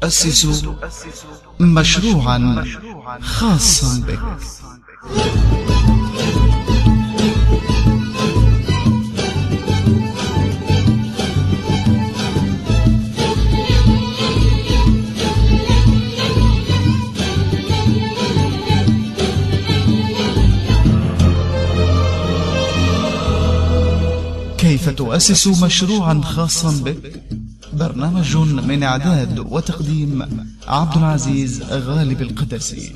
تؤسس مشروعا خاصا بك. كيف تؤسس مشروعا خاصا بك؟ برنامج من إعداد وتقديم عبد العزيز غالب القدسي.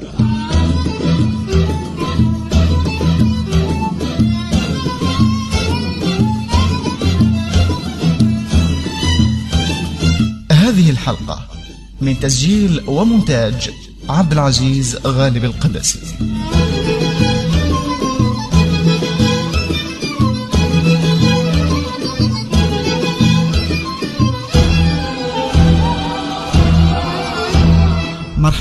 هذه الحلقة من تسجيل ومونتاج عبد العزيز غالب القدسي.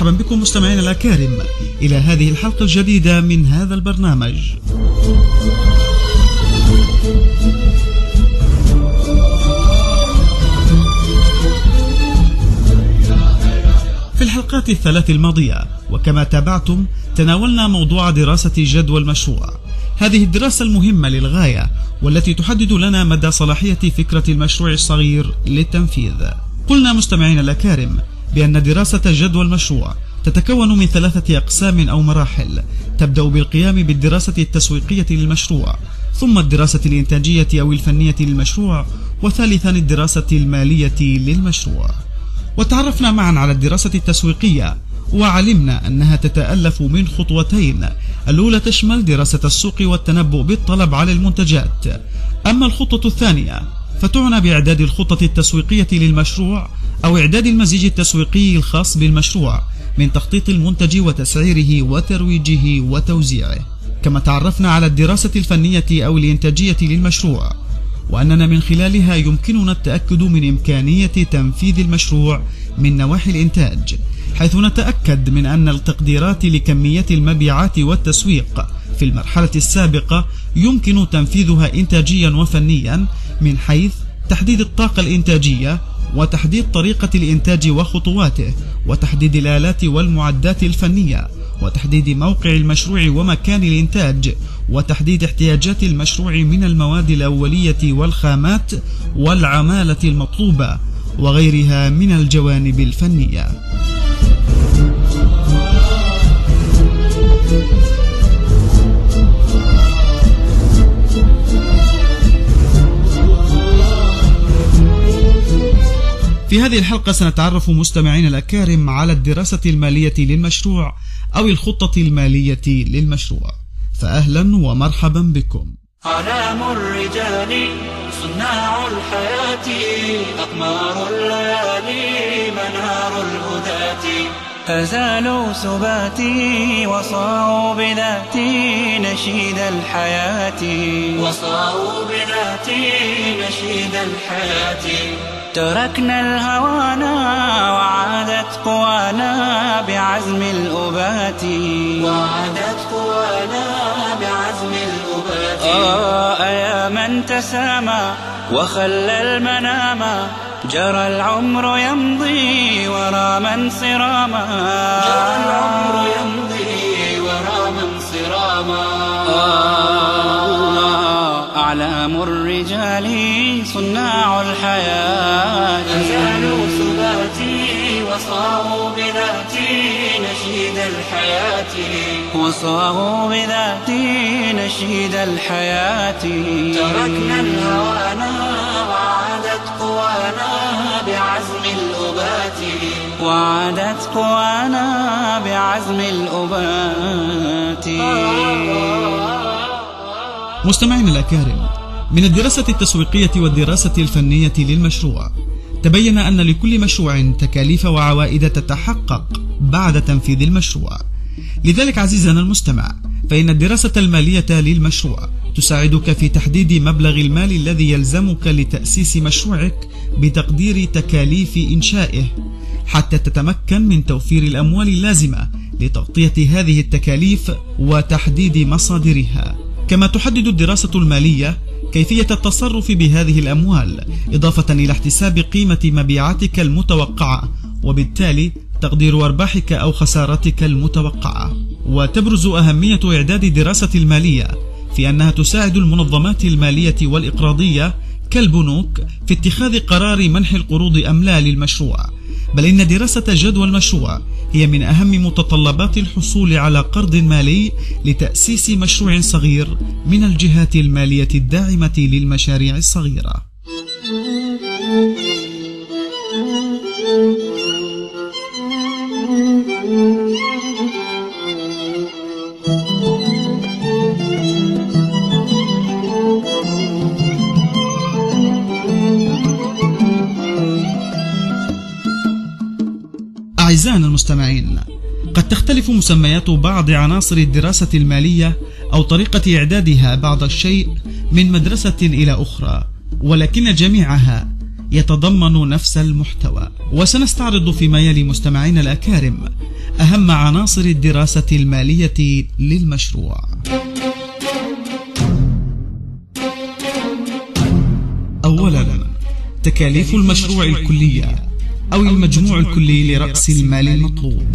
مرحبا بكم مستمعينا الأكارم. إلى هذه الحلقة الجديدة من هذا البرنامج. في الحلقات الثلاث الماضية وكما تابعتم تناولنا موضوع دراسة جدوى المشروع. هذه الدراسة المهمة للغاية والتي تحدد لنا مدى صلاحية فكرة المشروع الصغير للتنفيذ. قلنا مستمعينا الأكارم بأن دراسة جدوى المشروع تتكون من ثلاثة أقسام أو مراحل. تبدأ بالقيام بالدراسة التسويقية للمشروع ثم الدراسة الإنتاجية أو الفنية للمشروع وثالثا الدراسة المالية للمشروع. وتعرفنا معا على الدراسة التسويقية وعلمنا أنها تتألف من خطوتين. الأولى تشمل دراسة السوق والتنبؤ بالطلب على المنتجات. أما الخطوة الثانية فتعنى بإعداد الخطة التسويقية للمشروع أو إعداد المزيج التسويقي الخاص بالمشروع من تخطيط المنتج وتسعيره وترويجه وتوزيعه. كما تعرفنا على الدراسة الفنية أو الإنتاجية للمشروع وأننا من خلالها يمكننا التأكد من إمكانية تنفيذ المشروع من نواحي الإنتاج حيث نتأكد من أن التقديرات لكمية المبيعات والتسويق في المرحلة السابقة يمكن تنفيذها إنتاجيا وفنيا من حيث تحديد الطاقة الإنتاجية وتحديد طريقة الإنتاج وخطواته وتحديد الآلات والمعدات الفنية وتحديد موقع المشروع ومكان الإنتاج وتحديد احتياجات المشروع من المواد الأولية والخامات والعمالة المطلوبة وغيرها من الجوانب الفنية. في هذه الحلقة سنتعرف مستمعين الأكارم على الدراسة المالية للمشروع أو الخطة المالية للمشروع. فأهلا ومرحبا بكم. أعلام الرجال صناع الحياة أقمار الليالي منار الهداة. أزالوا سباتي وصاروا بذاتي نشيد الحياة. وصاروا بذاتي نشيد الحياة. تركنا الهوانا وعادت قوانا بعزم الأبات. وعادت قوانا بعزم الأبات. آه يا من تسامى وخلى المنام. جرى العمر يمضي ورا من صراما. جرى العمر يمضي ورا من صراما. آه. أعلام الرجال صناع الحياة. أزالوا سباتي وصاروا بذاتي نشيد الحياة. وصاروا بذاتي نشيد الحياة. تركنا الهوانا وعادت قوانا بعزم الأبات. وعادت قوانا بعزم الأبات. مستمعينا الأكارم من الدراسة التسويقية والدراسة الفنية للمشروع تبين أن لكل مشروع تكاليف وعوائد تتحقق بعد تنفيذ المشروع. لذلك عزيزنا المستمع فإن الدراسة المالية للمشروع تساعدك في تحديد مبلغ المال الذي يلزمك لتأسيس مشروعك بتقدير تكاليف إنشائه حتى تتمكن من توفير الأموال اللازمة لتغطية هذه التكاليف وتحديد مصادرها. كما تحدد الدراسة المالية كيفية التصرف بهذه الأموال إضافة إلى احتساب قيمة مبيعاتك المتوقعة وبالتالي تقدير أرباحك أو خسارتك المتوقعة. وتبرز أهمية إعداد دراسة المالية في أنها تساعد المنظمات المالية والإقراضية كالبنوك في اتخاذ قرار منح القروض أم لا للمشروع. بل إن دراسة جدوى المشروع هي من أهم متطلبات الحصول على قرض مالي لتأسيس مشروع صغير من الجهات المالية الداعمة للمشاريع الصغيرة. أعزائنا المستمعين. قد تختلف مسميات بعض عناصر الدراسة المالية أو طريقة إعدادها بعض الشيء من مدرسة إلى أخرى ولكن جميعها يتضمن نفس المحتوى. وسنستعرض فيما يلي مستمعينا الأكارم أهم عناصر الدراسة المالية للمشروع. أولا تكاليف المشروع الكلية. أو المجموع الكلي لرأس المال المطلوب.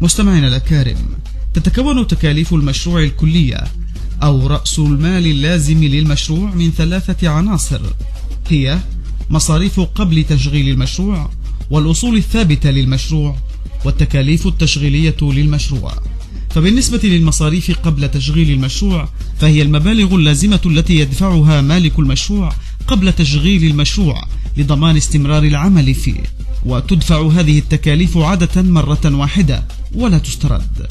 مستمعينا الأكارم تتكون تكاليف المشروع الكلية أو رأس المال اللازم للمشروع من ثلاثة عناصر هي مصاريف قبل تشغيل المشروع والأصول الثابتة للمشروع والتكاليف التشغيلية للمشروع. فبالنسبة للمصاريف قبل تشغيل المشروع فهي المبالغ اللازمة التي يدفعها مالك المشروع قبل تشغيل المشروع لضمان استمرار العمل فيه. وتدفع هذه التكاليف عادة مرة واحدة ولا تسترد.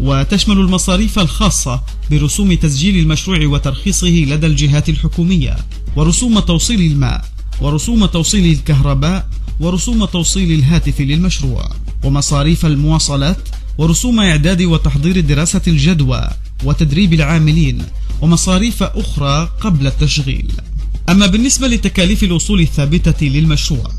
وتشمل المصاريف الخاصة برسوم تسجيل المشروع وترخيصه لدى الجهات الحكومية ورسوم توصيل الماء ورسوم توصيل الكهرباء ورسوم توصيل الهاتف للمشروع ومصاريف المواصلات ورسوم إعداد وتحضير دراسة الجدوى وتدريب العاملين ومصاريف أخرى قبل التشغيل. أما بالنسبة لتكاليف الأصول الثابتة للمشروع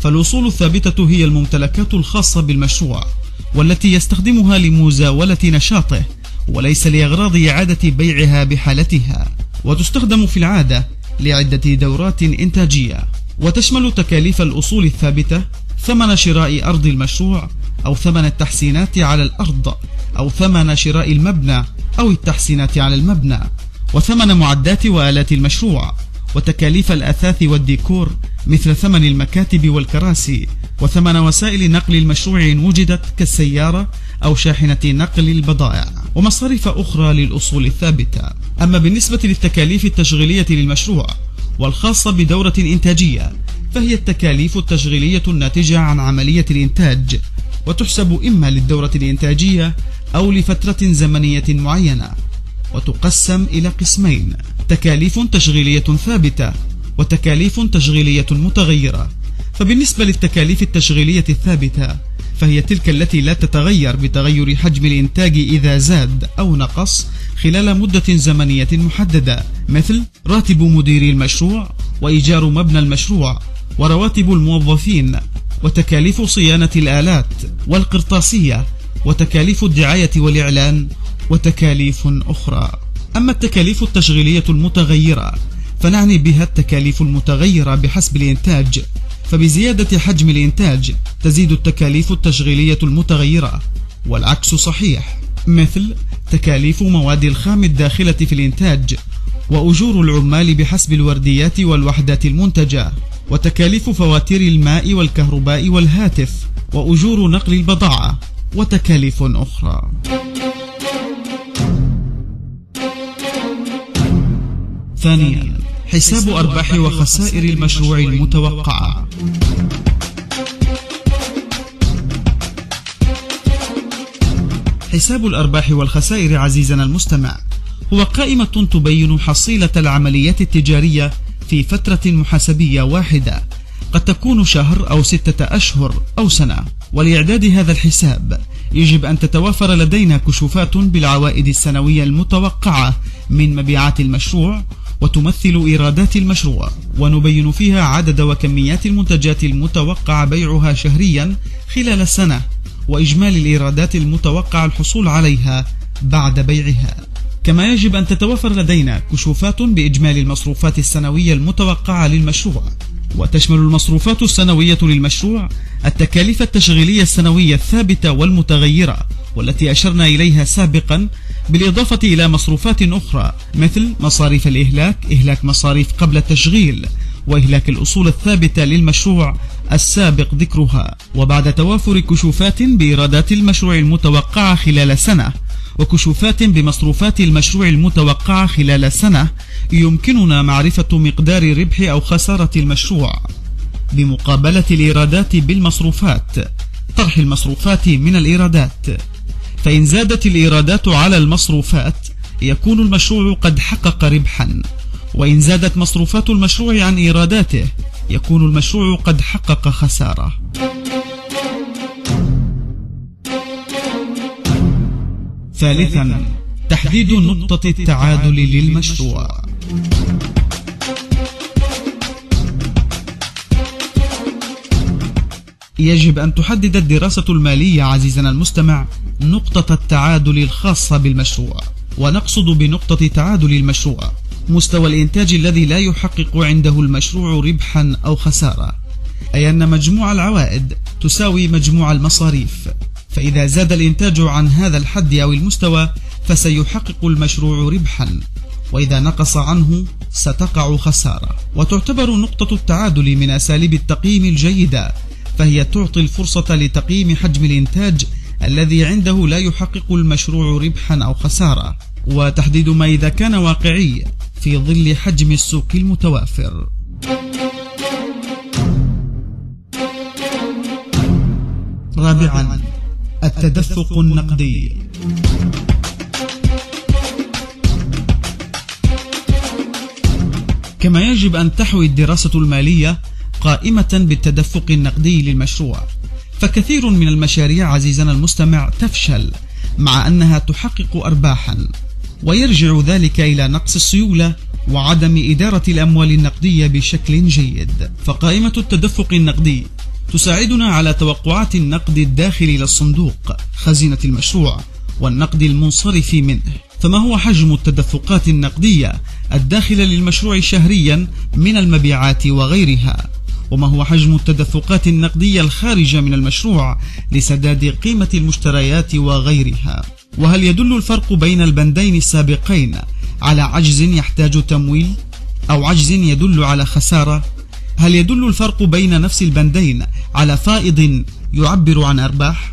فالأصول الثابتة هي الممتلكات الخاصة بالمشروع والتي يستخدمها لمزاولة نشاطه وليس لأغراض إعادة بيعها بحالتها وتستخدم في العادة لعدة دورات إنتاجية. وتشمل تكاليف الأصول الثابتة ثمن شراء أرض المشروع أو ثمن التحسينات على الأرض أو ثمن شراء المبنى أو التحسينات على المبنى وثمن معدات وآلات المشروع وتكاليف الأثاث والديكور مثل ثمن المكاتب والكراسي وثمن وسائل نقل المشروع إن وجدت كالسيارة أو شاحنة نقل البضائع ومصاريف أخرى للأصول الثابتة. أما بالنسبة للتكاليف التشغيلية للمشروع والخاصة بدورة إنتاجية فهي التكاليف التشغيلية الناتجة عن عملية الإنتاج وتحسب إما للدورة الإنتاجية أو لفترة زمنية معينة وتقسم إلى قسمين تكاليف تشغيلية ثابتة وتكاليف تشغيلية متغيرة. فبالنسبة للتكاليف التشغيلية الثابتة فهي تلك التي لا تتغير بتغير حجم الإنتاج إذا زاد أو نقص خلال مدة زمنية محددة مثل راتب مدير المشروع وإيجار مبنى المشروع ورواتب الموظفين وتكاليف صيانة الآلات والقرطاسية وتكاليف الدعاية والإعلان وتكاليف أخرى. أما التكاليف التشغيلية المتغيرة فنعني بها التكاليف المتغيرة بحسب الإنتاج. فبزيادة حجم الإنتاج تزيد التكاليف التشغيلية المتغيرة والعكس صحيح. مثل تكاليف مواد الخام الداخلة في الإنتاج وأجور العمال بحسب الورديات والوحدات المنتجة. وتكاليف فواتير الماء والكهرباء والهاتف وأجور نقل البضاعة وتكاليف أخرى. ثانيا حساب أرباح وخسائر المشروع المتوقعة. حساب الأرباح والخسائر عزيزنا المستمع هو قائمة تبين حصيلة العمليات التجارية في فترة محاسبية واحدة. قد تكون شهر أو ستة أشهر أو سنة. ولإعداد هذا الحساب يجب أن تتوافر لدينا كشوفات بالعوائد السنوية المتوقعة من مبيعات المشروع وتمثل إيرادات المشروع. ونبين فيها عدد وكميات المنتجات المتوقع بيعها شهريا خلال السنة وإجمالي الإيرادات المتوقع الحصول عليها بعد بيعها. كما يجب أن تتوفر لدينا كشوفات بإجمالي المصروفات السنوية المتوقعة للمشروع. وتشمل المصروفات السنوية للمشروع التكاليف التشغيلية السنوية الثابتة والمتغيرة والتي أشرنا إليها سابقا بالإضافة إلى مصروفات أخرى مثل مصاريف الإهلاك إهلاك مصاريف قبل التشغيل وإهلاك الأصول الثابتة للمشروع السابق ذكرها. وبعد توافر كشوفات بإيرادات المشروع المتوقعة خلال سنة وكشوفات بمصروفات المشروع المتوقعة خلال سنة يمكننا معرفة مقدار ربح أو خسارة المشروع. بمقابلة الإيرادات بالمصروفات طرح المصروفات من الإيرادات. فإن زادت الإيرادات على المصروفات يكون المشروع قد حقق ربحا. وإن زادت مصروفات المشروع عن إيراداته يكون المشروع قد حقق خسارة. ثالثا تحديد نقطة التعادل للمشروع. يجب أن تحدد الدراسة المالية عزيزنا المستمع نقطة التعادل الخاصة بالمشروع. ونقصد بنقطة تعادل المشروع مستوى الإنتاج الذي لا يحقق عنده المشروع ربحا أو خسارة. أي أن مجموع العوائد تساوي مجموع المصاريف. فإذا زاد الإنتاج عن هذا الحد أو المستوى فسيحقق المشروع ربحا وإذا نقص عنه ستقع خسارة. وتعتبر نقطة التعادل من أساليب التقييم الجيدة فهي تعطي الفرصة لتقييم حجم الإنتاج الذي عنده لا يحقق المشروع ربحا أو خسارة. وتحديد ما إذا كان واقعي في ظل حجم السوق المتوافر. رابعا. التدفق النقدي. كما يجب أن تحوي الدراسة المالية قائمة بالتدفق النقدي للمشروع فكثير من المشاريع عزيزنا المستمع تفشل مع أنها تحقق أرباحا ويرجع ذلك إلى نقص السيولة وعدم إدارة الأموال النقدية بشكل جيد. فقائمة التدفق النقدي تساعدنا على توقعات النقد الداخل إلى الصندوق خزينة المشروع والنقد المنصرف منه. فما هو حجم التدفقات النقدية الداخلة للمشروع شهريا من المبيعات وغيرها؟ وما هو حجم التدفقات النقدية الخارجة من المشروع لسداد قيمة المشتريات وغيرها؟ وهل يدل الفرق بين البندين السابقين على عجز يحتاج تمويل أو عجز يدل على خسارة؟ هل يدل الفرق بين نفس البندين على فائض يعبر عن أرباح؟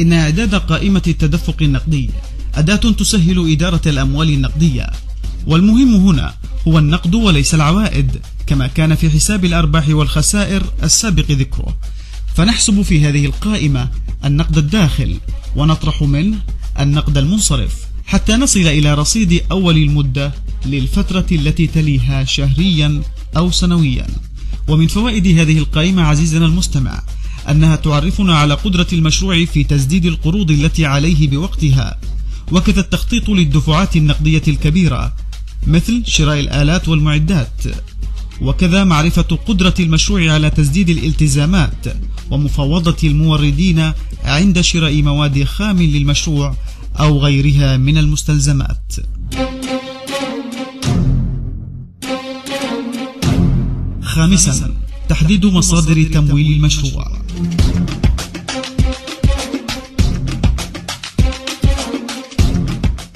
إن إعداد قائمة التدفق النقدي أداة تسهل إدارة الأموال النقدية. والمهم هنا هو النقد وليس العوائد كما كان في حساب الأرباح والخسائر السابق ذكره. فنحسب في هذه القائمة النقد الداخل ونطرح منه النقد المنصرف حتى نصل إلى رصيد أول المدة للفترة التي تليها شهريا أو سنويا. ومن فوائد هذه القائمة عزيزنا المستمع أنها تعرفنا على قدرة المشروع في تسديد القروض التي عليه بوقتها وكذا التخطيط للدفعات النقدية الكبيرة مثل شراء الآلات والمعدات وكذا معرفة قدرة المشروع على تسديد الالتزامات ومفاوضة الموردين عند شراء مواد خام للمشروع أو غيرها من المستلزمات. خامسا تحديد مصادر تمويل المشروع.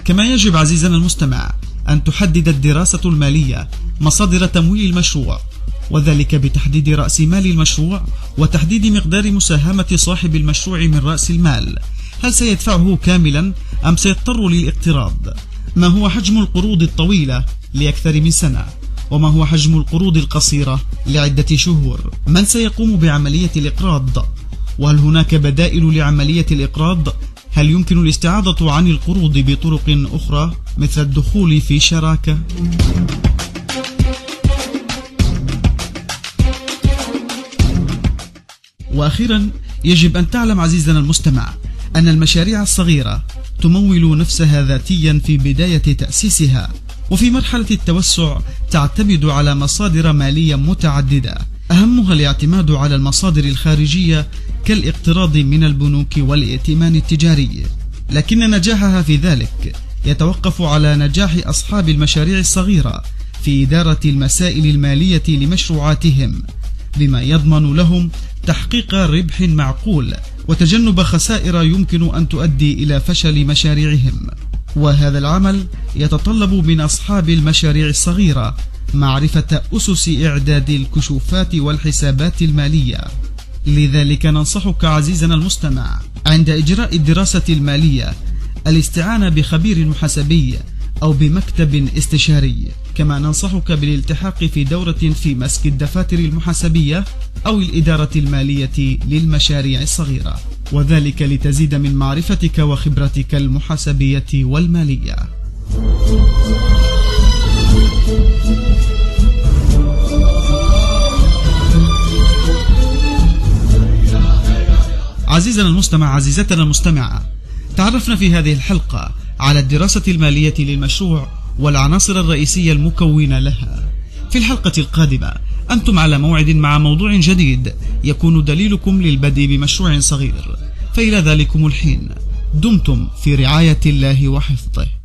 كما يجب عزيزنا المستمع أن تحدد الدراسة المالية مصادر تمويل المشروع وذلك بتحديد رأس مال المشروع وتحديد مقدار مساهمة صاحب المشروع من رأس المال. هل سيدفعه كاملا أم سيضطر للاقتراض؟ ما هو حجم القروض الطويلة لأكثر من سنة؟ وما هو حجم القروض القصيرة لعدة شهور؟ من سيقوم بعملية الإقراض؟ وهل هناك بدائل لعملية الإقراض؟ هل يمكن الاستعاضة عن القروض بطرق أخرى مثل الدخول في شراكة؟ وأخيرا يجب أن تعلم عزيزنا المستمع أن المشاريع الصغيرة تمول نفسها ذاتيا في بداية تأسيسها. وفي مرحلة التوسع تعتمد على مصادر مالية متعددة. أهمها الاعتماد على المصادر الخارجية كالاقتراض من البنوك والائتمان التجاري. لكن نجاحها في ذلك يتوقف على نجاح أصحاب المشاريع الصغيرة في إدارة المسائل المالية لمشروعاتهم بما يضمن لهم تحقيق ربح معقول وتجنب خسائر يمكن أن تؤدي إلى فشل مشاريعهم. وهذا العمل يتطلب من أصحاب المشاريع الصغيرة معرفة أسس إعداد الكشوفات والحسابات المالية. لذلك ننصحك عزيزنا المستمع عند إجراء الدراسة المالية الاستعانة بخبير محاسبي أو بمكتب استشاري. كما ننصحك بالالتحاق في دورة في مسك الدفاتر المحاسبية أو الإدارة المالية للمشاريع الصغيرة. وذلك لتزيد من معرفتك وخبرتك المحاسبية والمالية. عزيزنا المستمع عزيزتنا المستمعة تعرفنا في هذه الحلقة على الدراسة المالية للمشروع والعناصر الرئيسية المكونة لها. في الحلقة القادمة أنتم على موعد مع موضوع جديد يكون دليلكم للبدء بمشروع صغير. فإلى ذلكم الحين. دمتم في رعاية الله وحفظه.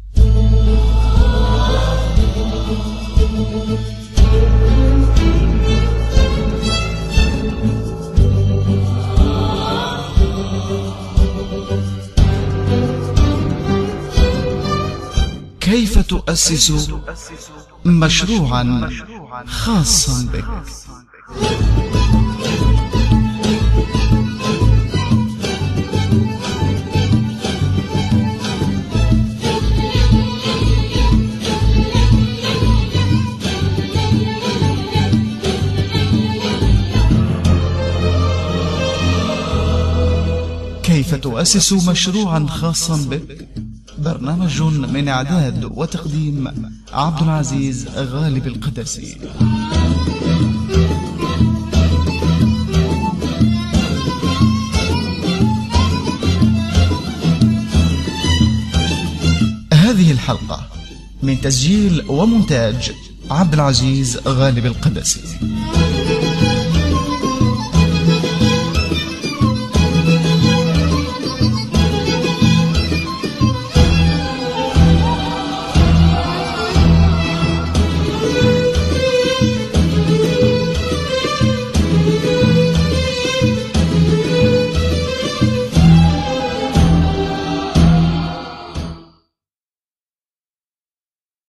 كيف تؤسس مشروعا خاصا بك؟ كيف تؤسس مشروعا خاصا بك؟ برنامج من إعداد وتقديم عبد العزيز غالب القدسي. هذه الحلقة من تسجيل ومونتاج عبد العزيز غالب القدسي.